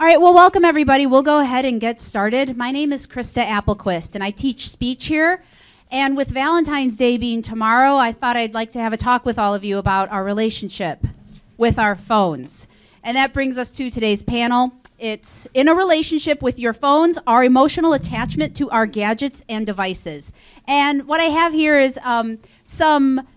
All right, well, welcome everybody. We'll go ahead and get started. My name is Krista Applequist, and I teach speech here. And with Valentine's Day being tomorrow, I thought I'd like to have a talk with all of you about our relationship with our phones. And that brings us to today's panel. It's in a relationship with your phones, our emotional attachment to our gadgets and devices. And what I have here is um, some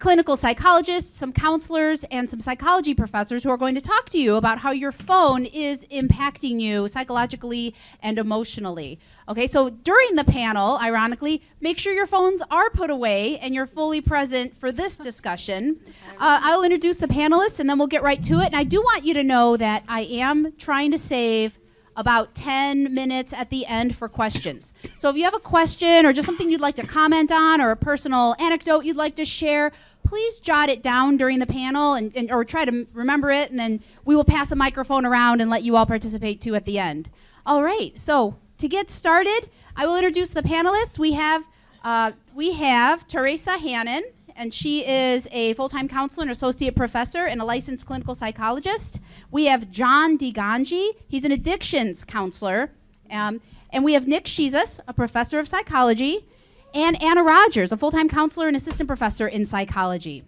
clinical psychologists, some counselors, and some psychology professors who are going to talk to you about how your phone is impacting you psychologically and emotionally. Okay, so during the panel, ironically, make sure your phones are put away and you're fully present for this discussion. Uh, I'll introduce the panelists and then we'll get right to it. And I do want you to know that I am trying to save about 10 minutes at the end for questions. So if you have a question or just something you'd like to comment on or a personal anecdote you'd like to share, please jot it down during the panel and, and, or try to remember it, and then we will pass a microphone around and let you all participate too at the end. All right, so to get started, I will introduce the panelists. We have uh, we have Teresa Hannon, and she is a full-time counselor and associate professor and a licensed clinical psychologist. We have John DeGangi. He's an addictions counselor. Um, and we have Nick Shizas, a professor of psychology and Anna Rogers, a full time counselor and assistant professor in psychology.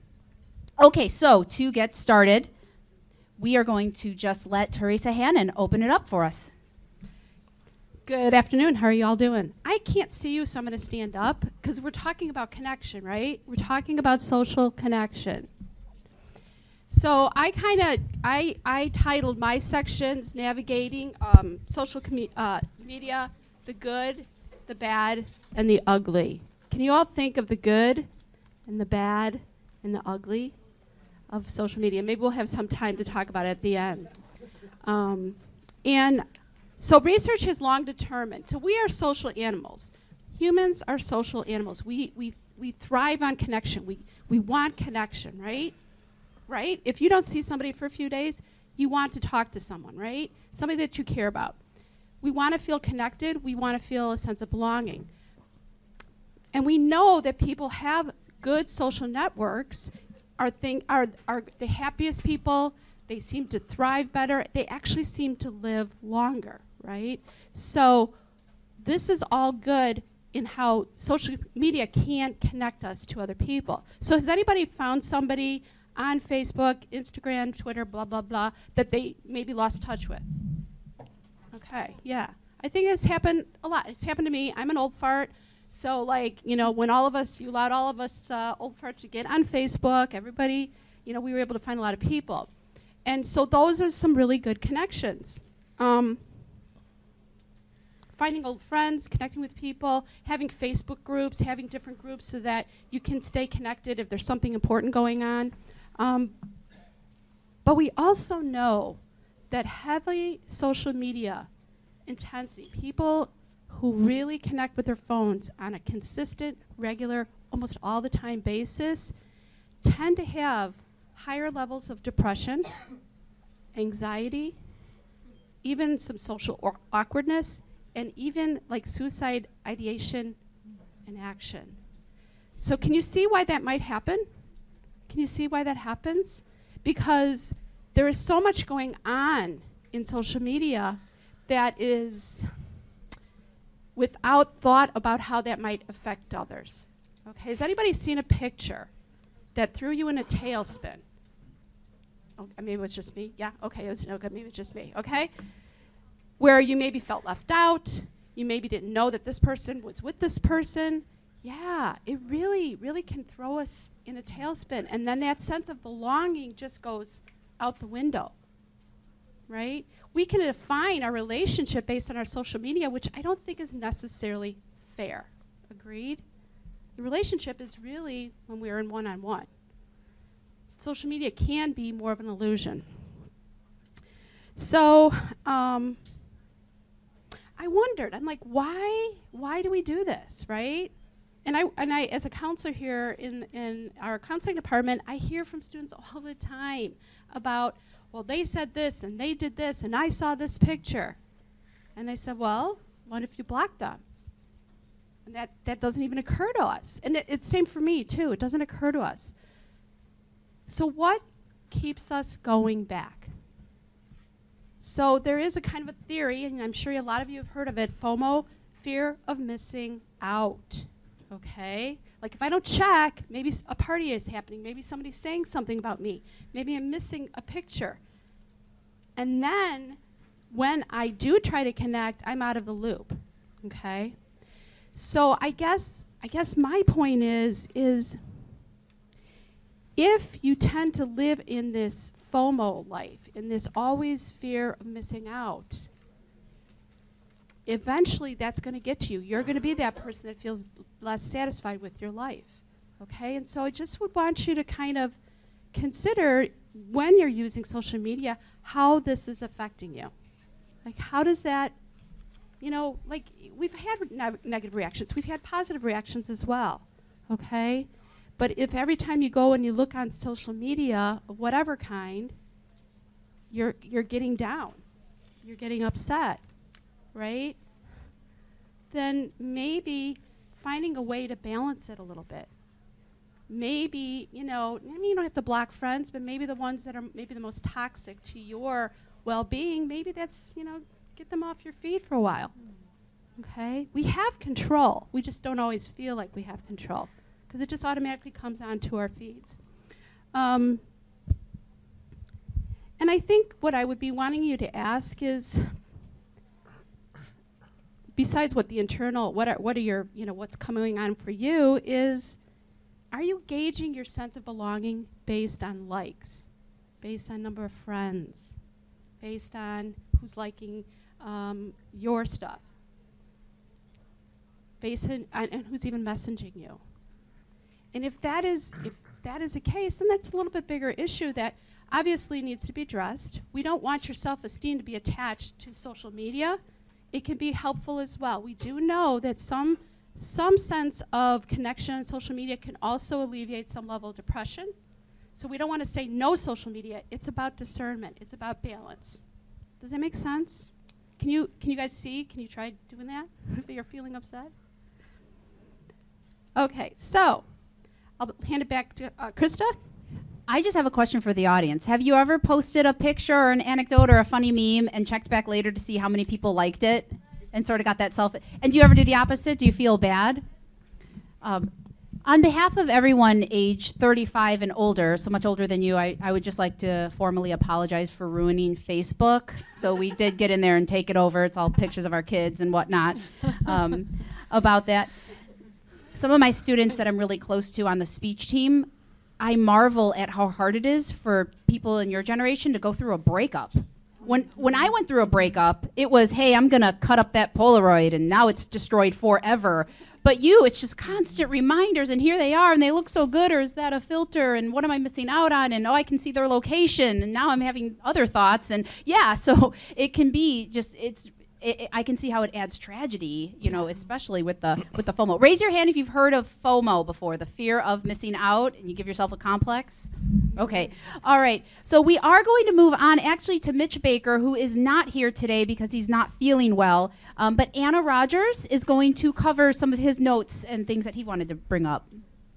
Okay, so to get started, we are going to just let Teresa Hannon open it up for us. Good afternoon. How are you all doing? I can't see you, so I'm going to stand up because we're talking about connection, right? We're talking about social connection. So I kind of I I titled my sections navigating um, social uh, media, the good, the bad, and the ugly. Can you all think of the good and the bad and the ugly of social media? Maybe we'll have some time to talk about it at the end. Um, and so research has long determined, so we are social animals. Humans are social animals. We, we, we thrive on connection. We, we want connection, right? Right? If you don't see somebody for a few days, you want to talk to someone, right? Somebody that you care about. We want to feel connected. We want to feel a sense of belonging. And we know that people have good social networks are, are, are the happiest people. They seem to thrive better. They actually seem to live longer, right? So this is all good in how social media can connect us to other people. So has anybody found somebody on Facebook, Instagram, Twitter, blah, blah, blah, that they maybe lost touch with? Okay, yeah. I think it's happened a lot. It's happened to me. I'm an old fart. So, like, you know, when all of us, you allowed all of us uh, old farts to get on Facebook, everybody, you know, we were able to find a lot of people. And so those are some really good connections. Um, finding old friends, connecting with people, having Facebook groups, having different groups so that you can stay connected if there's something important going on. Um, but we also know that heavy social media intensity, people who really connect with their phones on a consistent, regular, almost all the time basis tend to have higher levels of depression, anxiety, even some social awkwardness, and even like suicide ideation and action. So, can you see why that might happen? Can you see why that happens? Because there is so much going on in social media that is without thought about how that might affect others. Okay, has anybody seen a picture that threw you in a tailspin? Oh, maybe it was just me. Yeah, okay, it was, okay, maybe it's just me. Okay, where you maybe felt left out, you maybe didn't know that this person was with this person. Yeah, it really, really can throw us in a tailspin, and then that sense of belonging just goes out the window. Right? We can define our relationship based on our social media, which I don't think is necessarily fair. Agreed? The relationship is really when we're in one on one. Social media can be more of an illusion. So, um, I wondered, I'm like, why, why do we do this, right? And I, and I, as a counselor here in, in our counseling department, I hear from students all the time about well, they said this and they did this and I saw this picture. And I said, well, what if you block them? And that, that doesn't even occur to us. And it, it's same for me too. It doesn't occur to us. So what keeps us going back? So there is a kind of a theory, and I'm sure a lot of you have heard of it FOMO, fear of missing out. Okay? Like if I don't check, maybe a party is happening, maybe somebody's saying something about me, maybe I'm missing a picture. And then when I do try to connect, I'm out of the loop. Okay? So I guess I guess my point is is if you tend to live in this FOMO life, in this always fear of missing out, eventually that's going to get to you. You're going to be that person that feels less satisfied with your life. Okay? And so I just would want you to kind of consider when you're using social media how this is affecting you. Like, how does that, you know, like we've had ne- negative reactions, we've had positive reactions as well. Okay? But if every time you go and you look on social media of whatever kind, you're, you're getting down, you're getting upset, right? Then maybe finding a way to balance it a little bit. Maybe, you know, I mean, you don't have to block friends, but maybe the ones that are maybe the most toxic to your well being, maybe that's, you know, get them off your feed for a while. Okay? We have control. We just don't always feel like we have control because it just automatically comes onto our feeds. Um, and I think what I would be wanting you to ask is besides what the internal what are what are your you know what's coming on for you is are you gauging your sense of belonging based on likes based on number of friends based on who's liking um, your stuff? Based on, and who's even messaging you? And if that is if that is the case then that's a little bit bigger issue that obviously needs to be addressed. We don't want your self-esteem to be attached to social media it can be helpful as well. We do know that some some sense of connection on social media can also alleviate some level of depression. So we don't want to say no social media. It's about discernment. It's about balance. Does that make sense? Can you can you guys see? Can you try doing that if you're feeling upset? Okay, so I'll hand it back to uh, Krista. I just have a question for the audience. Have you ever posted a picture or an anecdote or a funny meme and checked back later to see how many people liked it and sort of got that self? And do you ever do the opposite? Do you feel bad? Um, on behalf of everyone age 35 and older, so much older than you, I, I would just like to formally apologize for ruining Facebook. So we did get in there and take it over. It's all pictures of our kids and whatnot um, about that. Some of my students that I'm really close to on the speech team, I marvel at how hard it is for people in your generation to go through a breakup. When when I went through a breakup, it was, "Hey, I'm going to cut up that Polaroid and now it's destroyed forever." But you, it's just constant reminders and here they are and they look so good or is that a filter and what am I missing out on and oh, I can see their location and now I'm having other thoughts and yeah, so it can be just it's it, it- I can see how it adds tragedy, you know, especially with the with the FOMO. Raise your hand if you've heard of FOMO before, the fear of missing out, and you give yourself a complex. Okay, all right. So we are going to move on, actually, to Mitch Baker, who is not here today because he's not feeling well. Um, but Anna Rogers is going to cover some of his notes and things that he wanted to bring up.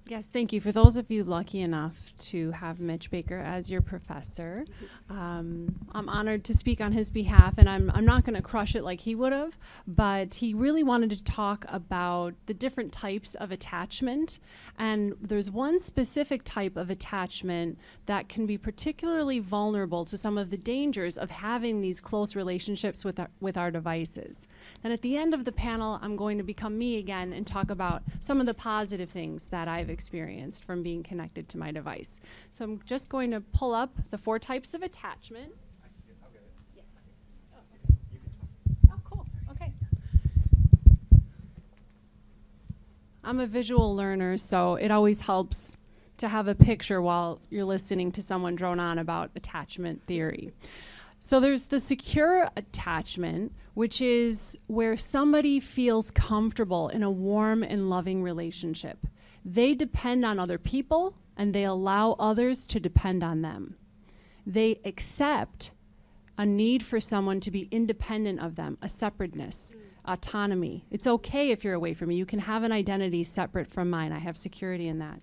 Yes, thank you. For those of you lucky enough to have Mitch Baker as your professor, um, I'm honored to speak on his behalf, and I'm, I'm not going to crush it like he would have, but he really wanted to talk about the different types of attachment. And there's one specific type of attachment that can be particularly vulnerable to some of the dangers of having these close relationships with our, with our devices. And at the end of the panel, I'm going to become me again and talk about some of the positive things that I've experienced from being connected to my device. So I'm just going to pull up the four types of attachment. Oh, cool. Okay. I'm a visual learner, so it always helps to have a picture while you're listening to someone drone on about attachment theory. So there's the secure attachment, which is where somebody feels comfortable in a warm and loving relationship. They depend on other people and they allow others to depend on them. They accept a need for someone to be independent of them, a separateness, mm. autonomy. It's okay if you're away from me. You can have an identity separate from mine. I have security in that.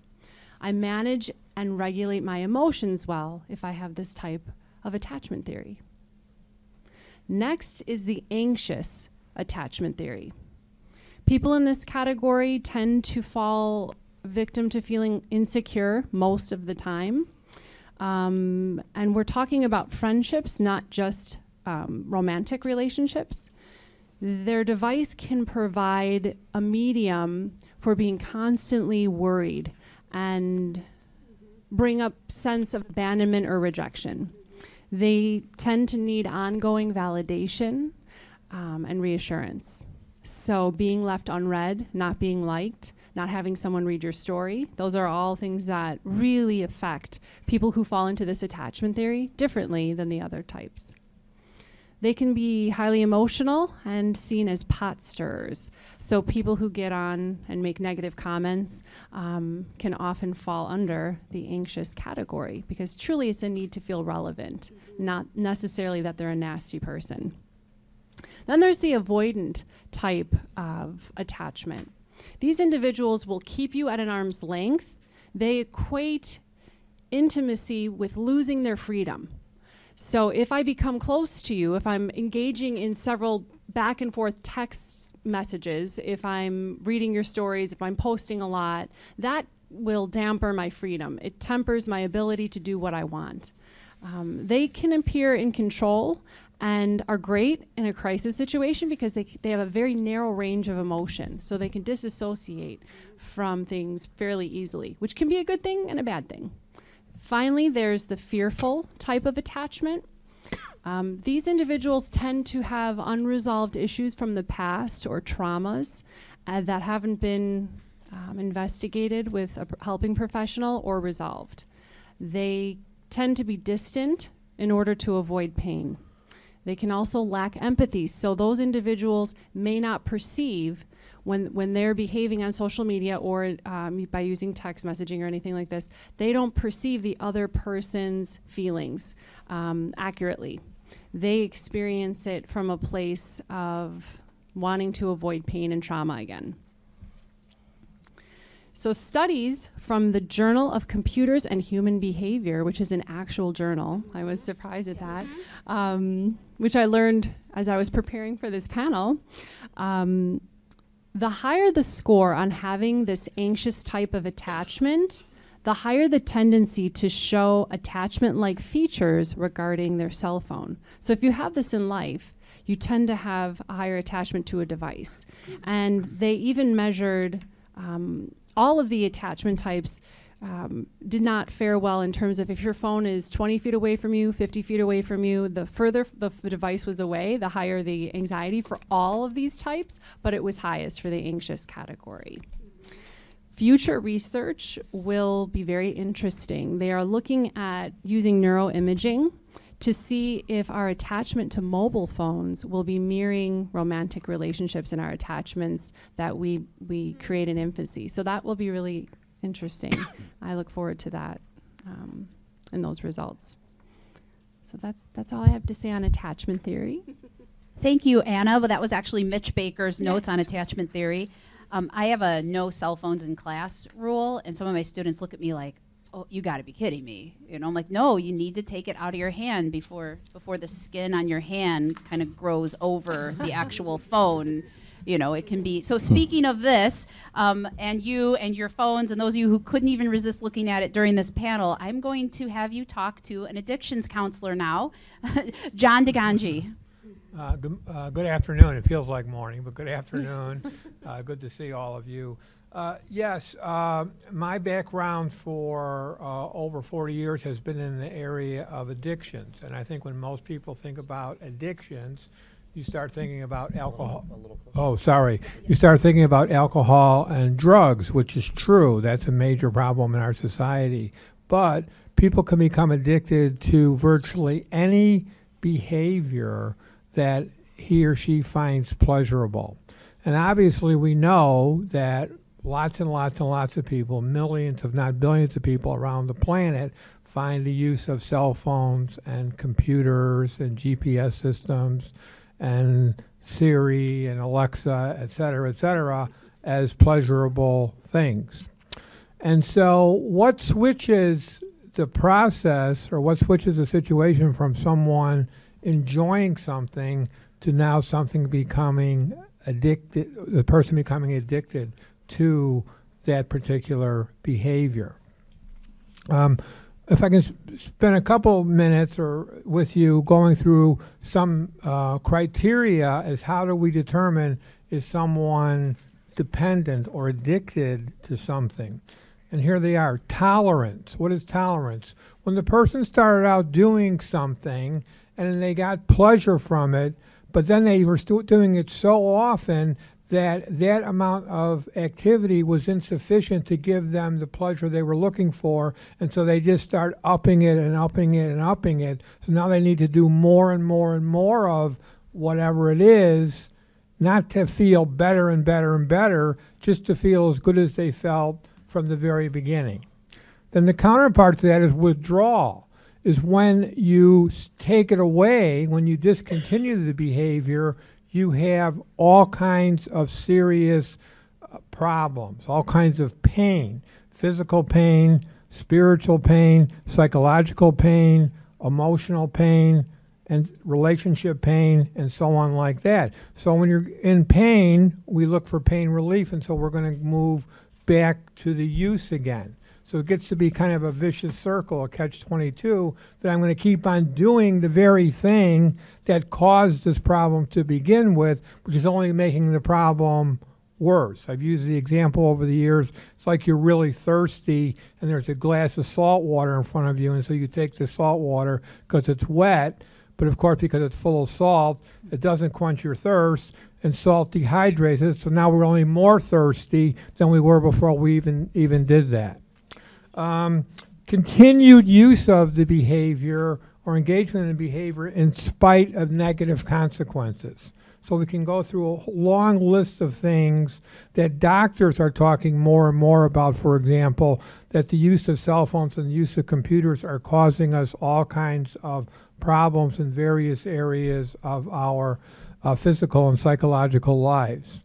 I manage and regulate my emotions well if I have this type of attachment theory. Next is the anxious attachment theory. People in this category tend to fall victim to feeling insecure most of the time. Um, and we're talking about friendships, not just um, romantic relationships. Their device can provide a medium for being constantly worried and bring up sense of abandonment or rejection. They tend to need ongoing validation um, and reassurance. So, being left unread, not being liked, not having someone read your story, those are all things that really affect people who fall into this attachment theory differently than the other types. They can be highly emotional and seen as pot stirrers. So, people who get on and make negative comments um, can often fall under the anxious category because truly it's a need to feel relevant, not necessarily that they're a nasty person. Then there's the avoidant type of attachment. These individuals will keep you at an arm's length. They equate intimacy with losing their freedom. So if I become close to you, if I'm engaging in several back and forth text messages, if I'm reading your stories, if I'm posting a lot, that will damper my freedom. It tempers my ability to do what I want. Um, they can appear in control and are great in a crisis situation because they, they have a very narrow range of emotion. So they can disassociate from things fairly easily, which can be a good thing and a bad thing. Finally, there's the fearful type of attachment. Um, these individuals tend to have unresolved issues from the past or traumas uh, that haven't been um, investigated with a helping professional or resolved. They tend to be distant in order to avoid pain. They can also lack empathy. So those individuals may not perceive when when they're behaving on social media or um, by using text messaging or anything like this, they don't perceive the other person's feelings um, accurately. They experience it from a place of wanting to avoid pain and trauma again. So, studies from the Journal of Computers and Human Behavior, which is an actual journal, I was surprised at that, um, which I learned as I was preparing for this panel. Um, the higher the score on having this anxious type of attachment, the higher the tendency to show attachment like features regarding their cell phone. So, if you have this in life, you tend to have a higher attachment to a device. And they even measured um, all of the attachment types um, did not fare well in terms of if your phone is 20 feet away from you, 50 feet away from you, the further f- the f- device was away, the higher the anxiety for all of these types, but it was highest for the anxious category. Future research will be very interesting. They are looking at using neuroimaging to see if our attachment to mobile phones will be mirroring romantic relationships and our attachments that we, we create in infancy. So that will be really interesting. I look forward to that um, and those results. So that's that's all I have to say on attachment theory. Thank you, Anna. But that was actually Mitch Baker's notes on attachment theory. Um, I have a no cell phones in class rule, and some of my students look at me like, "Oh, you got to be kidding me!" You know, I'm like, "No, you need to take it out of your hand before before the skin on your hand kind of grows over the actual phone." You know, it can be. So speaking of this, um, and you and your phones, and those of you who couldn't even resist looking at it during this panel, I'm going to have you talk to an addictions counselor now, John DeGangi. Uh, good, uh, good afternoon. It feels like morning, but good afternoon. uh, good to see all of you. Uh, yes, uh, my background for uh, over 40 years has been in the area of addictions. And I think when most people think about addictions, you start thinking about alcohol. Oh, sorry. You start thinking about alcohol and drugs, which is true. That's a major problem in our society. But people can become addicted to virtually any behavior that he or she finds pleasurable. And obviously, we know that lots and lots and lots of people, millions, if not billions of people around the planet, find the use of cell phones and computers and GPS systems and Siri and Alexa, et cetera, et cetera, as pleasurable things. And so, what switches the process or what switches the situation from someone enjoying something to now something becoming addicted, the person becoming addicted to that particular behavior. Um, if I can spend a couple minutes or with you going through some uh, criteria as how do we determine is someone dependent or addicted to something. And here they are. Tolerance. What is tolerance? When the person started out doing something and they got pleasure from it, but then they were still doing it so often that that amount of activity was insufficient to give them the pleasure they were looking for and so they just start upping it and upping it and upping it. So now they need to do more and more and more of whatever it is not to feel better and better and better just to feel as good as they felt from the very beginning. Then the counterpart to that is withdrawal is when you take it away when you discontinue the behavior you have all kinds of serious uh, problems, all kinds of pain physical pain, spiritual pain, psychological pain, emotional pain, and relationship pain, and so on, like that. So, when you're in pain, we look for pain relief, and so we're going to move back to the use again. So it gets to be kind of a vicious circle, a catch 22, that I'm going to keep on doing the very thing that caused this problem to begin with, which is only making the problem worse. I've used the example over the years. It's like you're really thirsty and there's a glass of salt water in front of you, and so you take the salt water because it's wet, but of course, because it's full of salt, it doesn't quench your thirst, and salt dehydrates it. So now we're only more thirsty than we were before we even even did that um, continued use of the behavior or engagement in behavior in spite of negative consequences. So we can go through a long list of things that doctors are talking more and more about. For example, that the use of cell phones and the use of computers are causing us all kinds of problems in various areas of our uh, physical and psychological lives.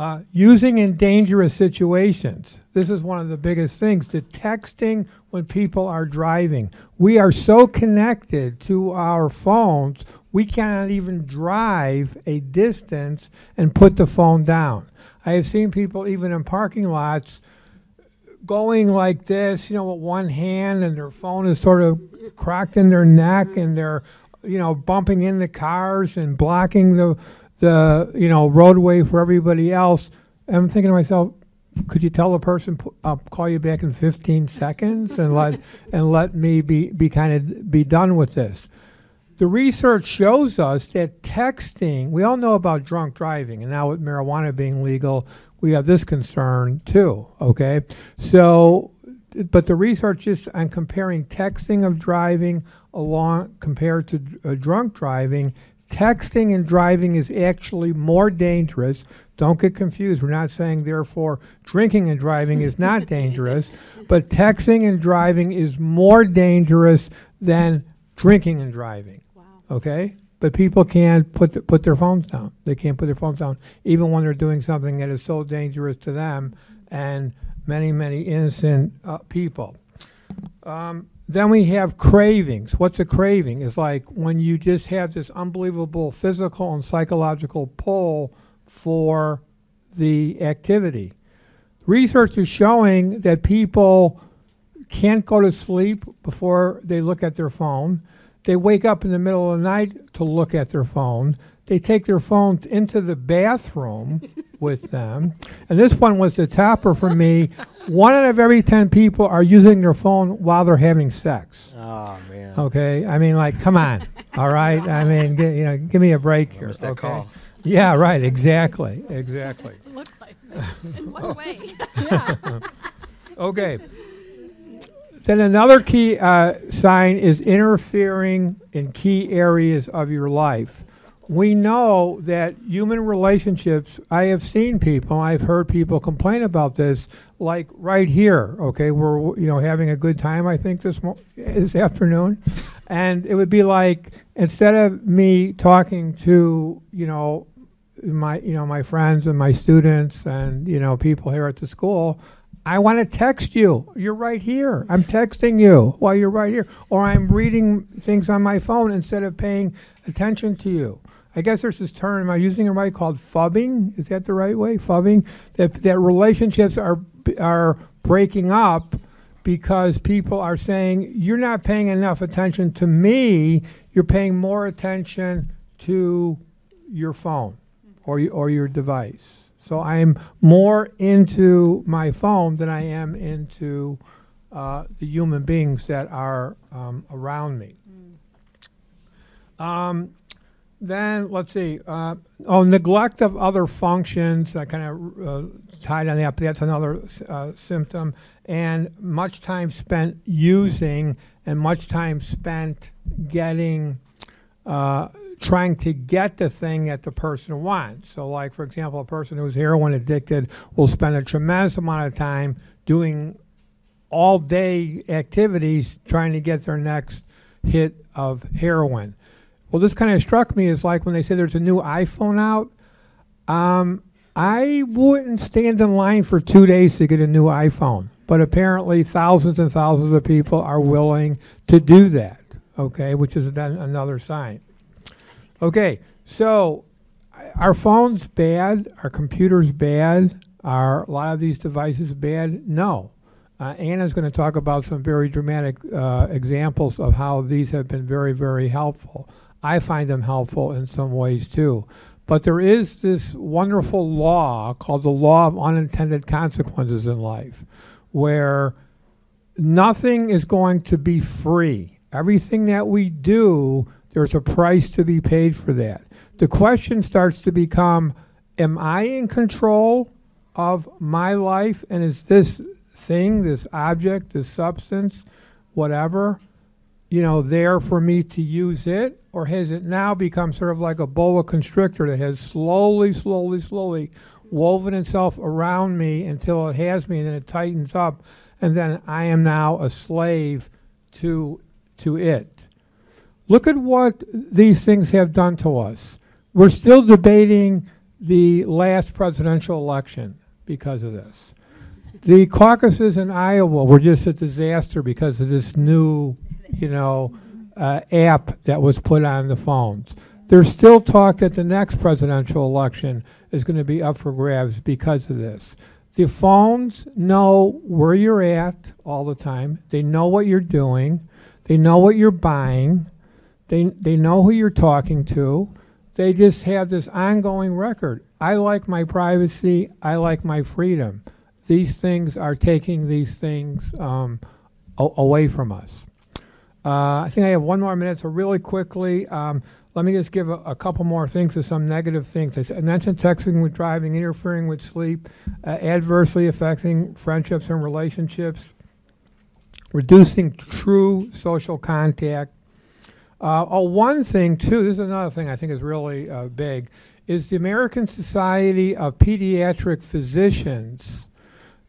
Uh, using in dangerous situations. This is one of the biggest things. The texting when people are driving. We are so connected to our phones, we cannot even drive a distance and put the phone down. I have seen people, even in parking lots, going like this, you know, with one hand, and their phone is sort of cracked in their neck, and they're, you know, bumping into cars and blocking the the you know roadway for everybody else. I'm thinking to myself, could you tell the person I'll call you back in 15 seconds and let and let me be be kind of be done with this? The research shows us that texting. We all know about drunk driving, and now with marijuana being legal, we have this concern too. Okay, so. But the research is on comparing texting of driving along compared to uh, drunk driving texting and driving is actually more dangerous. Don't get confused. We're not saying, therefore, drinking and driving is not dangerous, but texting and driving is more dangerous than drinking and driving. Wow. Okay? But people can't put, put their phones down. They can't put their phones down, even when they're doing something that is so dangerous to them and many, many innocent uh, people. Um, then we have cravings. What's a craving? It's like when you just have this unbelievable physical and psychological pull for the activity. Research is showing that people can't go to sleep before they look at their phone. They wake up in the middle of the night to look at their phone. They take their phone into the bathroom with them. And this one was the topper for me. One out of every 10 people are using their phone while they're having sex. Oh man. Okay? I mean, like, come on. All right? I mean, gi- you know, give me a break here. missed that okay? call. Yeah, right. Exactly. Exactly. In what way? Okay. Then another key uh, sign is interfering in key areas of your life. We know that human relationships, I have seen people, I've heard people complain about this, like right here, okay, we're, you know, having a good time, I think, this, mo- this afternoon. And it would be like, instead of me talking to, you know, my, you know, my friends and my students and, you know, people here at the school, I want to text you. You're right here. I'm texting you while you're right here. Or I'm reading things on my phone instead of paying attention to you. I guess there's this term, am I using it right, called phubbing? Is that the right way? Phubbing? That, that relationships are, are breaking up because people are saying, you're not paying enough attention to me, you're paying more attention to your phone or, y- or your device. So I'm more into my phone than I am into uh, the human beings that are um, around me. Um, then let's see. Uh, oh, neglect of other functions. I kind of uh, tied on that, but that's another uh, symptom. And much time spent using, and much time spent getting, uh, trying to get the thing that the person wants. So, like for example, a person who's heroin addicted will spend a tremendous amount of time doing all day activities trying to get their next hit of heroin. Well, this kind of struck me as like when they say there's a new iPhone out. Um, I wouldn't stand in line for two days to get a new iPhone, but apparently thousands and thousands of people are willing to do that. Okay, which is another sign. Okay, so I- our phones bad, our computers bad, are a lot of these devices bad? No. Uh, Anna's going to talk about some very dramatic uh, examples of how these have been very, very helpful. I find them helpful in some ways too. But there is this wonderful law called the law of unintended consequences in life, where nothing is going to be free. Everything that we do, there's a price to be paid for that. The question starts to become Am I in control of my life? And is this thing, this object, this substance, whatever, you know, there for me to use it? Or has it now become sort of like a boa constrictor that has slowly, slowly, slowly woven itself around me until it has me and then it tightens up and then I am now a slave to to it. Look at what these things have done to us. We're still debating the last presidential election because of this. The caucuses in Iowa were just a disaster because of this new, you know, uh, app that was put on the phones. There's still talk that the next presidential election is going to be up for grabs because of this. The phones know where you're at all the time. They know what you're doing. They know what you're buying. They, they know who you're talking to. They just have this ongoing record. I like my privacy. I like my freedom. These things are taking these things um, away from us. Uh, I think I have one more minute, so really quickly, um, let me just give a, a couple more things to some negative things. I mentioned texting with driving, interfering with sleep, uh, adversely affecting friendships and relationships, reducing true social contact. Uh, oh, one thing too. This is another thing I think is really uh, big. Is the American Society of Pediatric Physicians,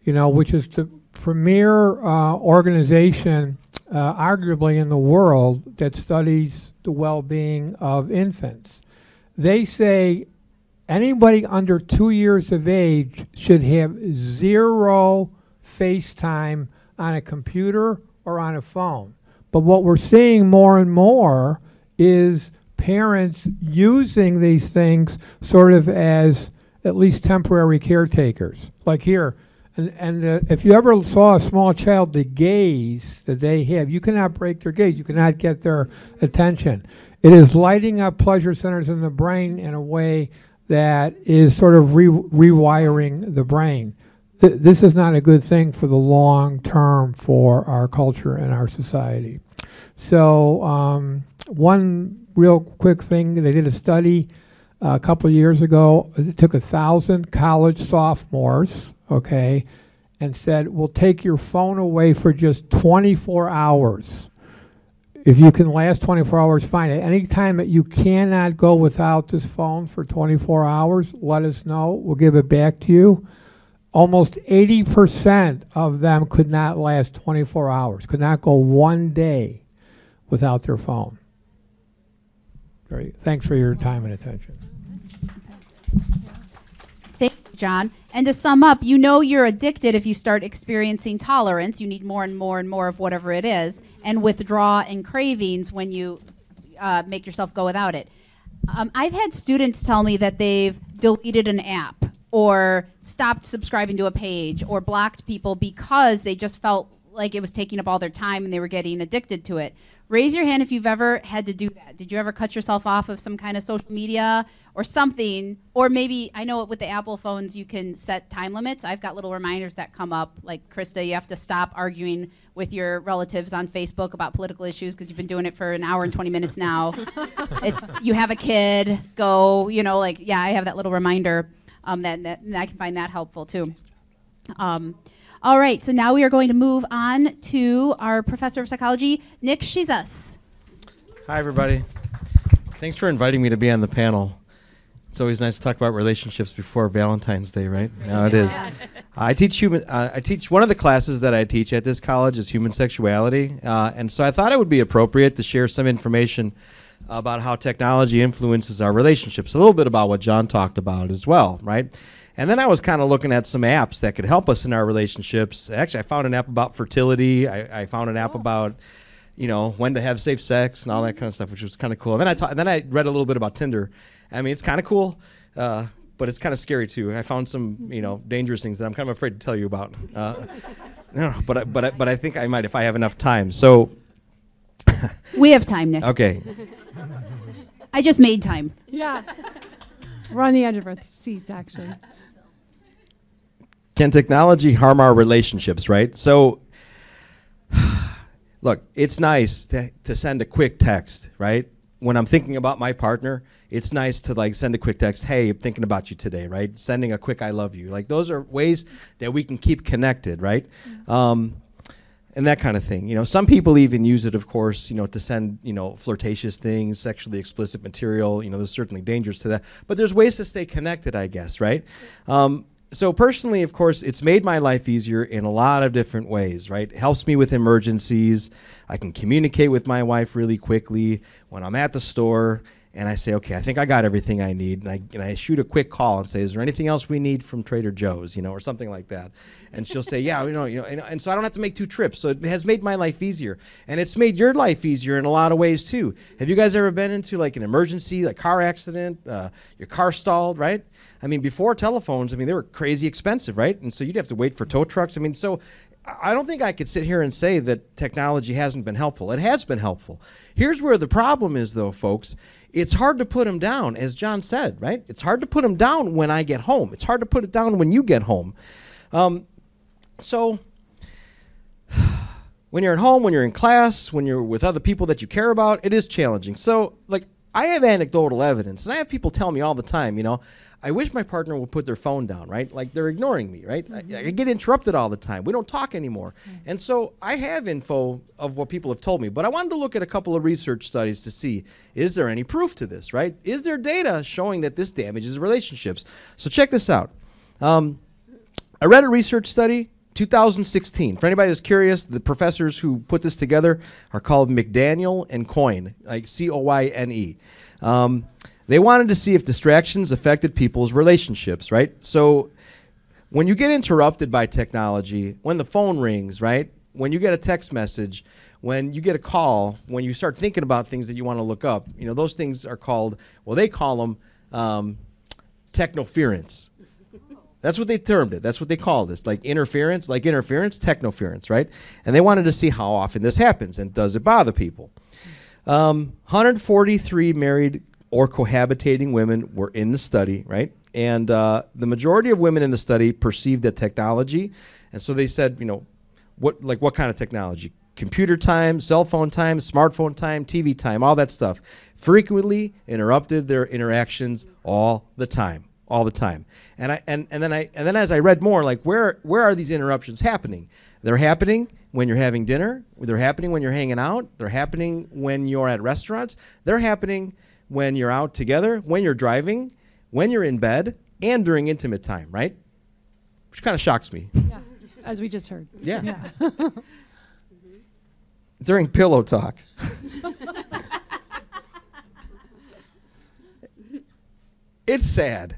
you know, which is the premier uh, organization, uh, arguably in the world, that studies the well-being of infants. They say anybody under two years of age should have zero FaceTime on a computer or on a phone. But what we're seeing more and more is parents using these things sort of as at least temporary caretakers. Like here, and, and uh, if you ever saw a small child, the gaze that they have, you cannot break their gaze. You cannot get their attention. It is lighting up pleasure centers in the brain in a way that is sort of re- rewiring the brain. Th- this is not a good thing for the long term for our culture and our society. So, um, one real quick thing they did a study a couple years ago. Took a thousand college sophomores, okay, and said, We'll take your phone away for just 24 hours. If you can last 24 hours, fine. At any time that you cannot go without this phone for 24 hours, let us know. We'll give it back to you almost 80% of them could not last 24 hours, could not go one day without their phone. Very, thanks for your time and attention. Thank you, John. And to sum up, you know you're addicted if you start experiencing tolerance. You need more and more and more of whatever it is, and withdraw and cravings when you uh, make yourself go without it. Um, I've had students tell me that they've deleted an app or stopped subscribing to a page or blocked people because they just felt like it was taking up all their time and they were getting addicted to it. Raise your hand if you've ever had to do that. Did you ever cut yourself off of some kind of social media or something? Or maybe, I know with the Apple phones, you can set time limits. I've got little reminders that come up, like, Krista, you have to stop arguing with your relatives on Facebook about political issues because you've been doing it for an hour and 20 minutes now. it's, you have a kid, go, you know, like, yeah, I have that little reminder um, that, that, and I can find that helpful too. Um, all right, so now we are going to move on to our professor of psychology, Nick Shizas. Hi, everybody. Thanks for inviting me to be on the panel. It's always nice to talk about relationships before Valentine's Day, right? Now it is. I teach human. Uh, I teach one of the classes that I teach at this college is human sexuality, uh, and so I thought it would be appropriate to share some information about how technology influences our relationships. A little bit about what John talked about as well, right? And then I was kind of looking at some apps that could help us in our relationships. Actually, I found an app about fertility. I, I found an app about, you know, when to have safe sex and all that kind of stuff, which was kind of cool. And then I ta- then I read a little bit about Tinder. I mean, it's kind of cool, uh, but it's kind of scary too. I found some, you know, dangerous things that I'm kind of afraid to tell you about. Uh, no, but I, but I, but I think I might if I have enough time. So. we have time, Nick. Okay. I just made time. Yeah. We're on the edge of our seats, actually. Can technology harm our relationships, right? So, look, it's nice to, to send a quick text, right? When I'm thinking about my partner, it's nice to like send a quick text, hey, I'm thinking about you today, right? Sending a quick I love you. Like, those are ways that we can keep connected, right? Mm-hmm. Um, and that kind of thing. You know, some people even use it, of course, you know, to send you know flirtatious things, sexually explicit material. You know, there's certainly dangers to that, but there's ways to stay connected, I guess, right? Um, so personally, of course, it's made my life easier in a lot of different ways, right? Helps me with emergencies. I can communicate with my wife really quickly when I'm at the store and I say, okay, I think I got everything I need, and I, and I shoot a quick call and say, is there anything else we need from Trader Joe's, you know, or something like that, and she'll say, yeah, you know, you know, and, and, so I don't have to make two trips, so it has made my life easier, and it's made your life easier in a lot of ways too. Have you guys ever been into like an emergency, like car accident, uh, your car stalled, right? I mean, before telephones, I mean, they were crazy expensive, right? And so you'd have to wait for tow trucks. I mean, so I don't think I could sit here and say that technology hasn't been helpful. It has been helpful. Here's where the problem is, though, folks it's hard to put them down, as John said, right? It's hard to put them down when I get home. It's hard to put it down when you get home. Um, so, when you're at home, when you're in class, when you're with other people that you care about, it is challenging. So, like, I have anecdotal evidence, and I have people tell me all the time, you know, I wish my partner would put their phone down, right? Like they're ignoring me, right? Mm-hmm. I, I, get interrupted all the time. We don't talk anymore. Mm-hmm. And so I have info of what people have told me, but I wanted to look at a couple of research studies to see is there any proof to this, right? Is there data showing that this damages relationships? So check this out. Um, I read a research study 2016. For anybody that's curious, the professors who put this together are called McDaniel and Coyne, like C O Y N E. Um, they wanted to see if distractions affected people's relationships, right? So when you get interrupted by technology, when the phone rings, right? When you get a text message, when you get a call, when you start thinking about things that you want to look up, you know, those things are called, well, they call them um, technoference. That's what they termed it. That's what they called this. Like interference, like interference, technoference, right? And they wanted to see how often this happens and does it bother people. Um, 143 married or cohabitating women were in the study, right? And uh, the majority of women in the study perceived that technology, and so they said, you know, what like what kind of technology? Computer time, cell phone time, smartphone time, TV time, all that stuff, frequently interrupted their interactions all the time, all the time. And I and, and then I and then as I read more, like where where are these interruptions happening? They're happening when you're having dinner. They're happening when you're hanging out. They're happening when you're at restaurants. They're happening when you're out together, when you're driving, when you're in bed, and during intimate time, right? Which kind of shocks me. Yeah, as we just heard. Yeah. yeah. Mm-hmm. during pillow talk. it's sad.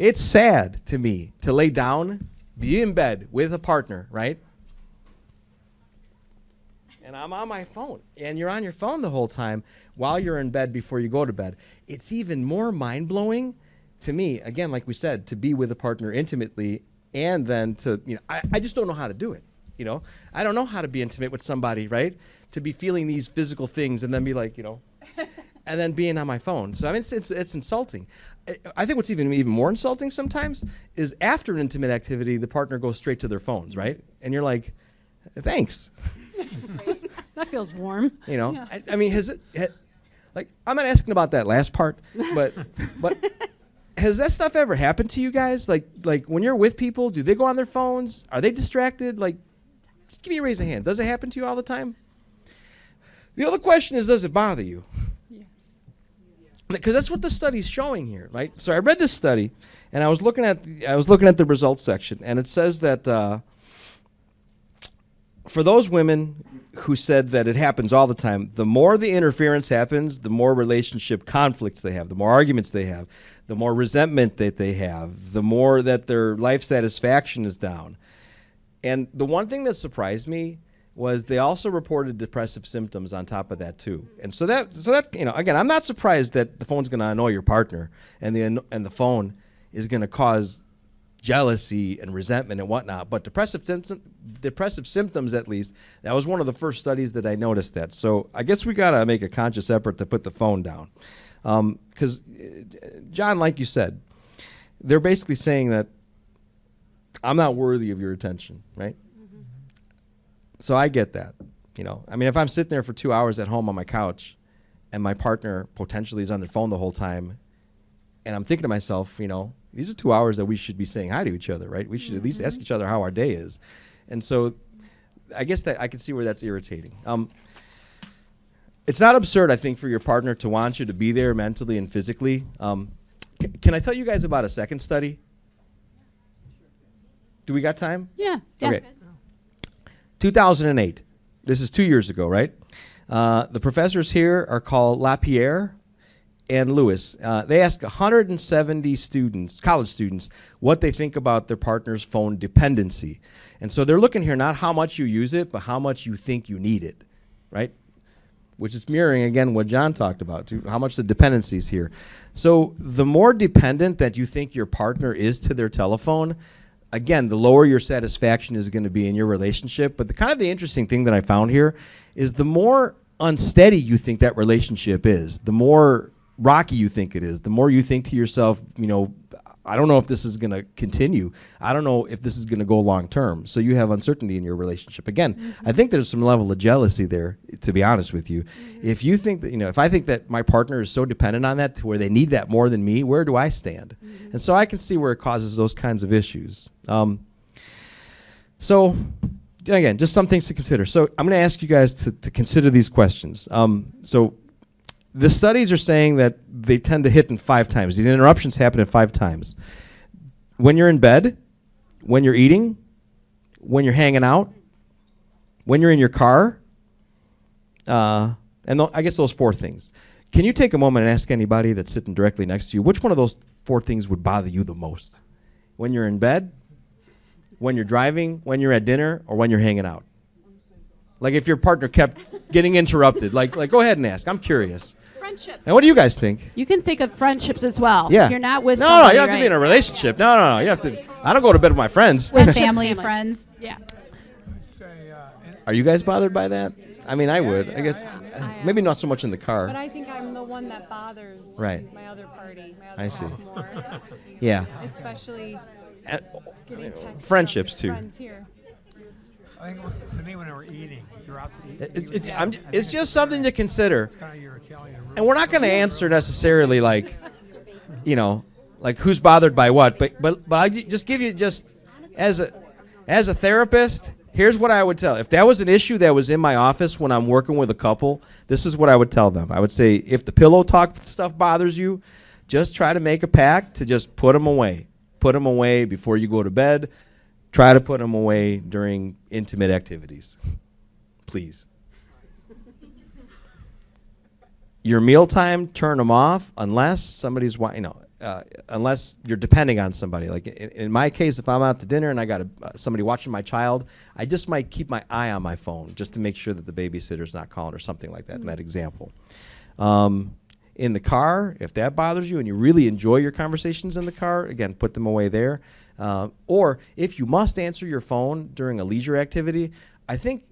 It's sad to me to lay down, be in bed with a partner, right? And I'm on my phone, and you're on your phone the whole time while you're in bed before you go to bed. It's even more mind blowing to me, again, like we said, to be with a partner intimately and then to, you know, I, I just don't know how to do it. You know, I don't know how to be intimate with somebody, right? To be feeling these physical things and then be like, you know, and then being on my phone. So I mean, it's it's, it's insulting. I- think what's even even more insulting sometimes is after an intimate activity, the partner goes straight to their phones, right? And you're like, thanks. That feels warm. You know, I, I mean, has it, ha, like, I'm not asking about that last part, but, but has that stuff ever happened to you guys? Like, like when you're with people, do they go on their phones? Are they distracted? Like, just give me a raise of hand. Does it happen to you all the time? The other question is, does it bother you? Because that's what the study's showing here, right? So I read this study, and I was looking at the, I was looking at the results section, and it says that uh, for those women who said that it happens all the time, the more the interference happens, the more relationship conflicts they have, the more arguments they have, the more resentment that they have, the more that their life satisfaction is down. And the one thing that surprised me was they also reported depressive symptoms on top of that too. And so that so that you know again, I'm not surprised that the phone's going to annoy your partner and the and the phone is going to cause jealousy and resentment and whatnot. But depressive symptoms, depressive symptoms at least, that was one of the first studies that I noticed that. So I guess we got to make a conscious effort to put the phone down, um, because uh, John, like you said, they're basically saying that I'm not worthy of your attention, right? So I get that. You know, I mean, if I'm sitting there for two hours at home on my couch, and my partner potentially is on their phone the whole time, and I'm thinking to myself, you know, these are two hours that we should be saying hi to each other, right? We should at least ask each other how our day is, and so I guess that I can see where that's irritating. Um, it's not absurd, I think, for your partner to want you to be there mentally and physically. Um, c- can I tell you guys about a second study? Do we got time? Yeah. Yeah. Okay. 2008. This is two years ago, right? Uh, the professors here are called Lapierre and Lewis. Uh, they asked 170 students, college students, what they think about their partner's phone dependency. And so they're looking here not how much you use it, but how much you think you need it, right? Which is mirroring again what John talked about, too, how much the dependencies here. So the more dependent that you think your partner is to their telephone, again, the lower your satisfaction is going to be in your relationship. But the kind of the interesting thing that I found here is the more unsteady you think that relationship is, the more rocky you think it is, the more you think to yourself, you know, I don't know if this is going to continue. I don't know if this is going to go long term. So you have uncertainty in your relationship. Again, I think there's some level of jealousy there, to be honest with you. If you think that, you know, if I think that my partner is so dependent on that to where they need that more than me, where do I stand? And so I can see where it causes those kinds of issues. Um, so, again, just some things to consider. So, I'm going to ask you guys to, to consider these questions. Um, so, the studies are saying that they tend to hit in five times. These interruptions happen at five times. When you're in bed, when you're eating, when you're hanging out, when you're in your car, uh, and th- I guess those four things. Can you take a moment and ask anybody that's sitting directly next to you which one of those four things would bother you the most? When you're in bed, when you're driving, when you're at dinner, or when you're hanging out? Like if your partner kept getting interrupted, like like go ahead and ask. I'm curious. Friendship. And what do you guys think? You can think of friendships as well. Yeah. If you're not with no, somebody, no, you don't have to be in a relationship. No, no, no. You have to. I don't go to bed with my friends. With family, and friends. Yeah. Say, and Are you guys bothered by that? I mean, I would. I guess I maybe not so much in the car. But. I think I'm the one that bothers Right. my other party, my other I see. more. Yeah. Especially And getting texts friendships, from too. I think to me, when we're eating, you're out to eat, it's, it's, I'm, it's just something to consider. kind of your Italian. And we're not going to answer necessarily like, you know, like who's bothered by what. But but but I just give you just as a as a therapist. Here's what I would tell. If that was an issue that was in my office when I'm working with a couple, this is what I would tell them. I would say, if the pillow talk stuff bothers you, just try to make a pact to just put them away. Put them away before you go to bed. Try to put them away during intimate activities. Please. Your mealtime, turn them off unless somebody's, you know, uh, unless you're depending on somebody. Like in, in my case, if I'm out to dinner and I got a, uh, somebody watching my child, I just might keep my eye on my phone just to make sure that the babysitter's not calling or something like that. In that example, um, in the car, if that bothers you and you really enjoy your conversations in the car, again, put them away there. Uh, or if you must answer your phone during a leisure activity, I think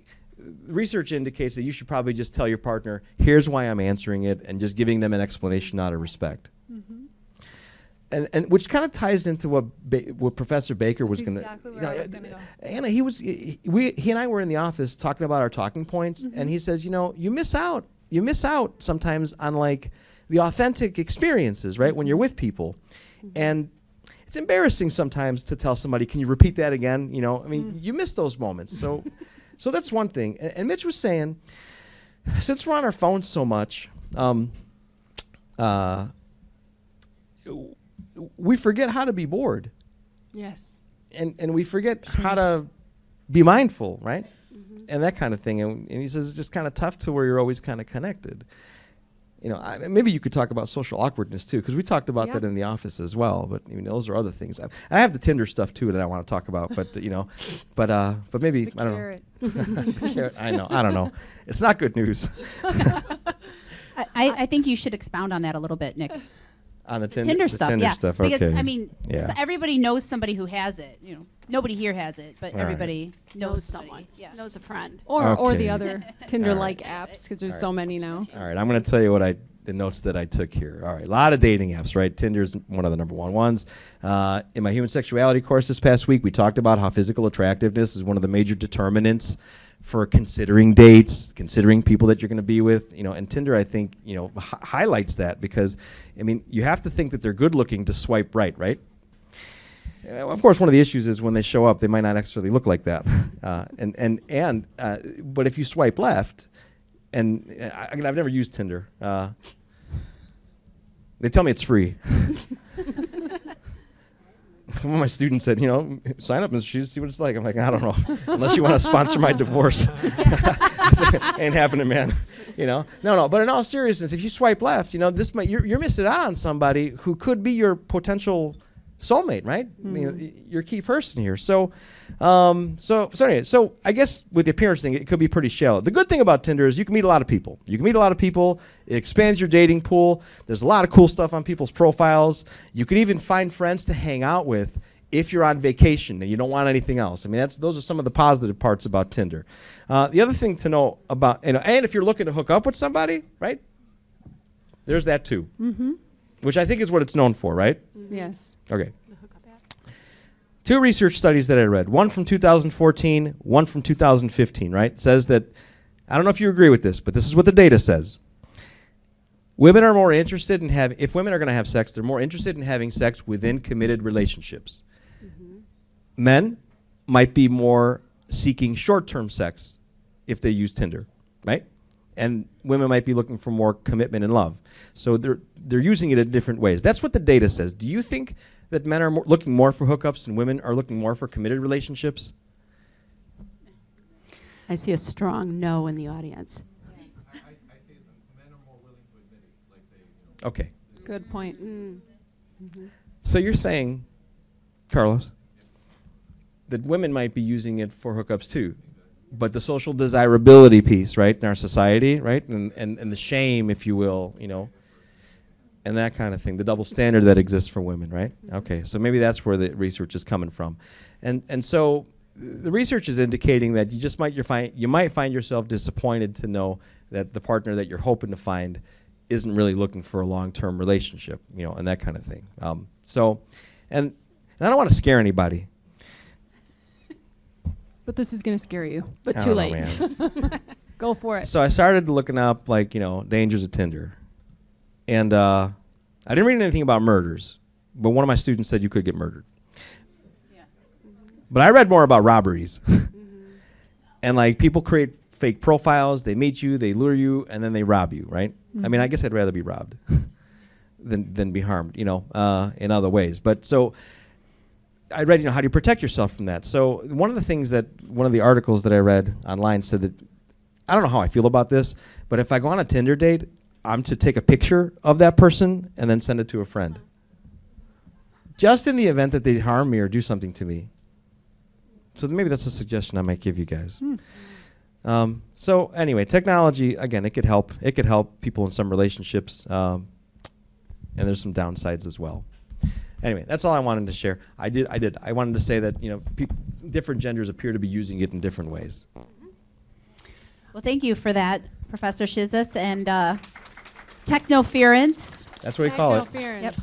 research indicates that you should probably just tell your partner, "Here's why I'm answering it," and just giving them an explanation out of respect. Mm-hmm. And, and which kind of ties into what ba- what Professor Baker was going exactly to. where I was gonna uh, go. Anna, he was he, we he and I were in the office talking about our talking points, mm-hmm. and he says, you know, you miss out. You miss out sometimes on like the authentic experiences, right? When mm-hmm. you're with people, and it's embarrassing sometimes to tell somebody, "Can you repeat that again?" You know, I mean, you miss those moments. So, so that's one thing. And, and Mitch was saying, since we're on our phones so much, um, uh, we forget how to be bored, Yes. and and we forget how to be mindful, right? And that kind of thing. And, and he says it's just kind of tough to where you're always kind of connected. You know, I, maybe you could talk about social awkwardness too, because we talked about Yeah. that in the office as well. But I mean, those are other things. I, I have the Tinder stuff too that I want to talk about. But you know, but uh, but maybe The I don't carrot. know. Carrot, I know. I don't know. It's not good news I, I, I think you should expound on that a little bit, Nick. on the Tinder, Tinder the stuff, Tinder yeah. stuff. Because. I mean, Yeah. so everybody knows somebody who has it. You know, nobody here has it, but All right. everybody knows, knows somebody. someone, Yeah. knows a friend. Or or Okay. the other Tinder-like apps because there's All so many now. All right, I'm going to tell you what I the notes that I took here. All right, a lot of dating apps, right? Tinder's one of the number one ones. Uh, in my human sexuality course this past week, we talked about how physical attractiveness is one of the major determinants for considering dates, considering people that you're going to be with. You know, and Tinder, I think, you know, hi- highlights that because, I mean, you have to think that they're good looking to swipe right, right? Uh, of course, one of the issues is when they show up, they might not necessarily look like that. Uh, and and and uh, but if you swipe left, and uh, I, I mean, I've never used Tinder. Uh, they tell me it's free. One of my students said, you know, sign up and see see what it's like. I'm like, I don't know, unless you want to sponsor my divorce. Ain't happening, man. You know, no, no. But in all seriousness, if you swipe left, you know, this might you're, you're missing out on somebody who could be your potential soulmate, right? You know, your key person here. So, um, so, so anyway, so I guess with the appearance thing, it could be pretty shallow. The good thing about Tinder is you can meet a lot of people. You can meet a lot of people. It expands your dating pool. There's a lot of cool stuff on people's profiles. You could even find friends to hang out with if you're on vacation and you don't want anything else. I mean, that's those are some of the positive parts about Tinder. Uh, the other thing to know about, you know, and if you're looking to hook up with somebody, right? There's that too. Mm-hmm. Which I think is what it's known for, right? Yes. Okay. Two research studies that I read, one from 2014, one from 2015, right? Says that I don't know if you agree with this, but this is what the data says. Women are more interested in having if women are going to have sex, they're more interested in having sex within committed relationships. Men might be more seeking short-term sex if they use Tinder, right? And women might be looking for more commitment and love. So they're they're using it in different ways. That's what the data says. Do you think that men are more, looking more for hookups and women are looking more for committed relationships? I see a strong no in the audience. Okay. Good point. Mm. So you're saying, Carlos, that women might be using it for hookups too, but the social desirability piece, right, in our society, right, and, and, and the shame, if you will, you know, and that kind of thing, the double standard that exists for women, right? Okay, so maybe that's where the research is coming from, and and so the research is indicating that you just might you find you might find yourself disappointed to know that the partner that you're hoping to find isn't really looking for a long-term relationship, you know, and that kind of thing. Um, so, and, and I don't want to scare anybody. But this is going to scare you. But I too don't know, late. man. Go for it. So I started looking up like you know dangers of Tinder, and uh, I didn't read anything about murders, but one of my students said you could get murdered. But I read more about robberies, and like people create fake profiles. They meet you, they lure you, and then they rob you. Right? I mean, I guess I'd rather be robbed than than be harmed. You know, uh, in other ways. But so. I read, you know, how do you protect yourself from that? So one of the things that one of the articles that I read online said that I don't know how I feel about this, but if I go on a Tinder date, I'm to take a picture of that person and then send it to a friend. just in the event that they harm me or do something to me. So maybe that's a suggestion I might give you guys. Um, so anyway, technology again, it could help. It could help people in some relationships, um, and there's some downsides as well. Anyway, that's all I wanted to share. I did. I did. I wanted to say that you know, peop different genders appear to be using it in different ways. Well, thank you for that, Professor Shizis, and uh, technoference. That's what we call it. Technoference. Yep.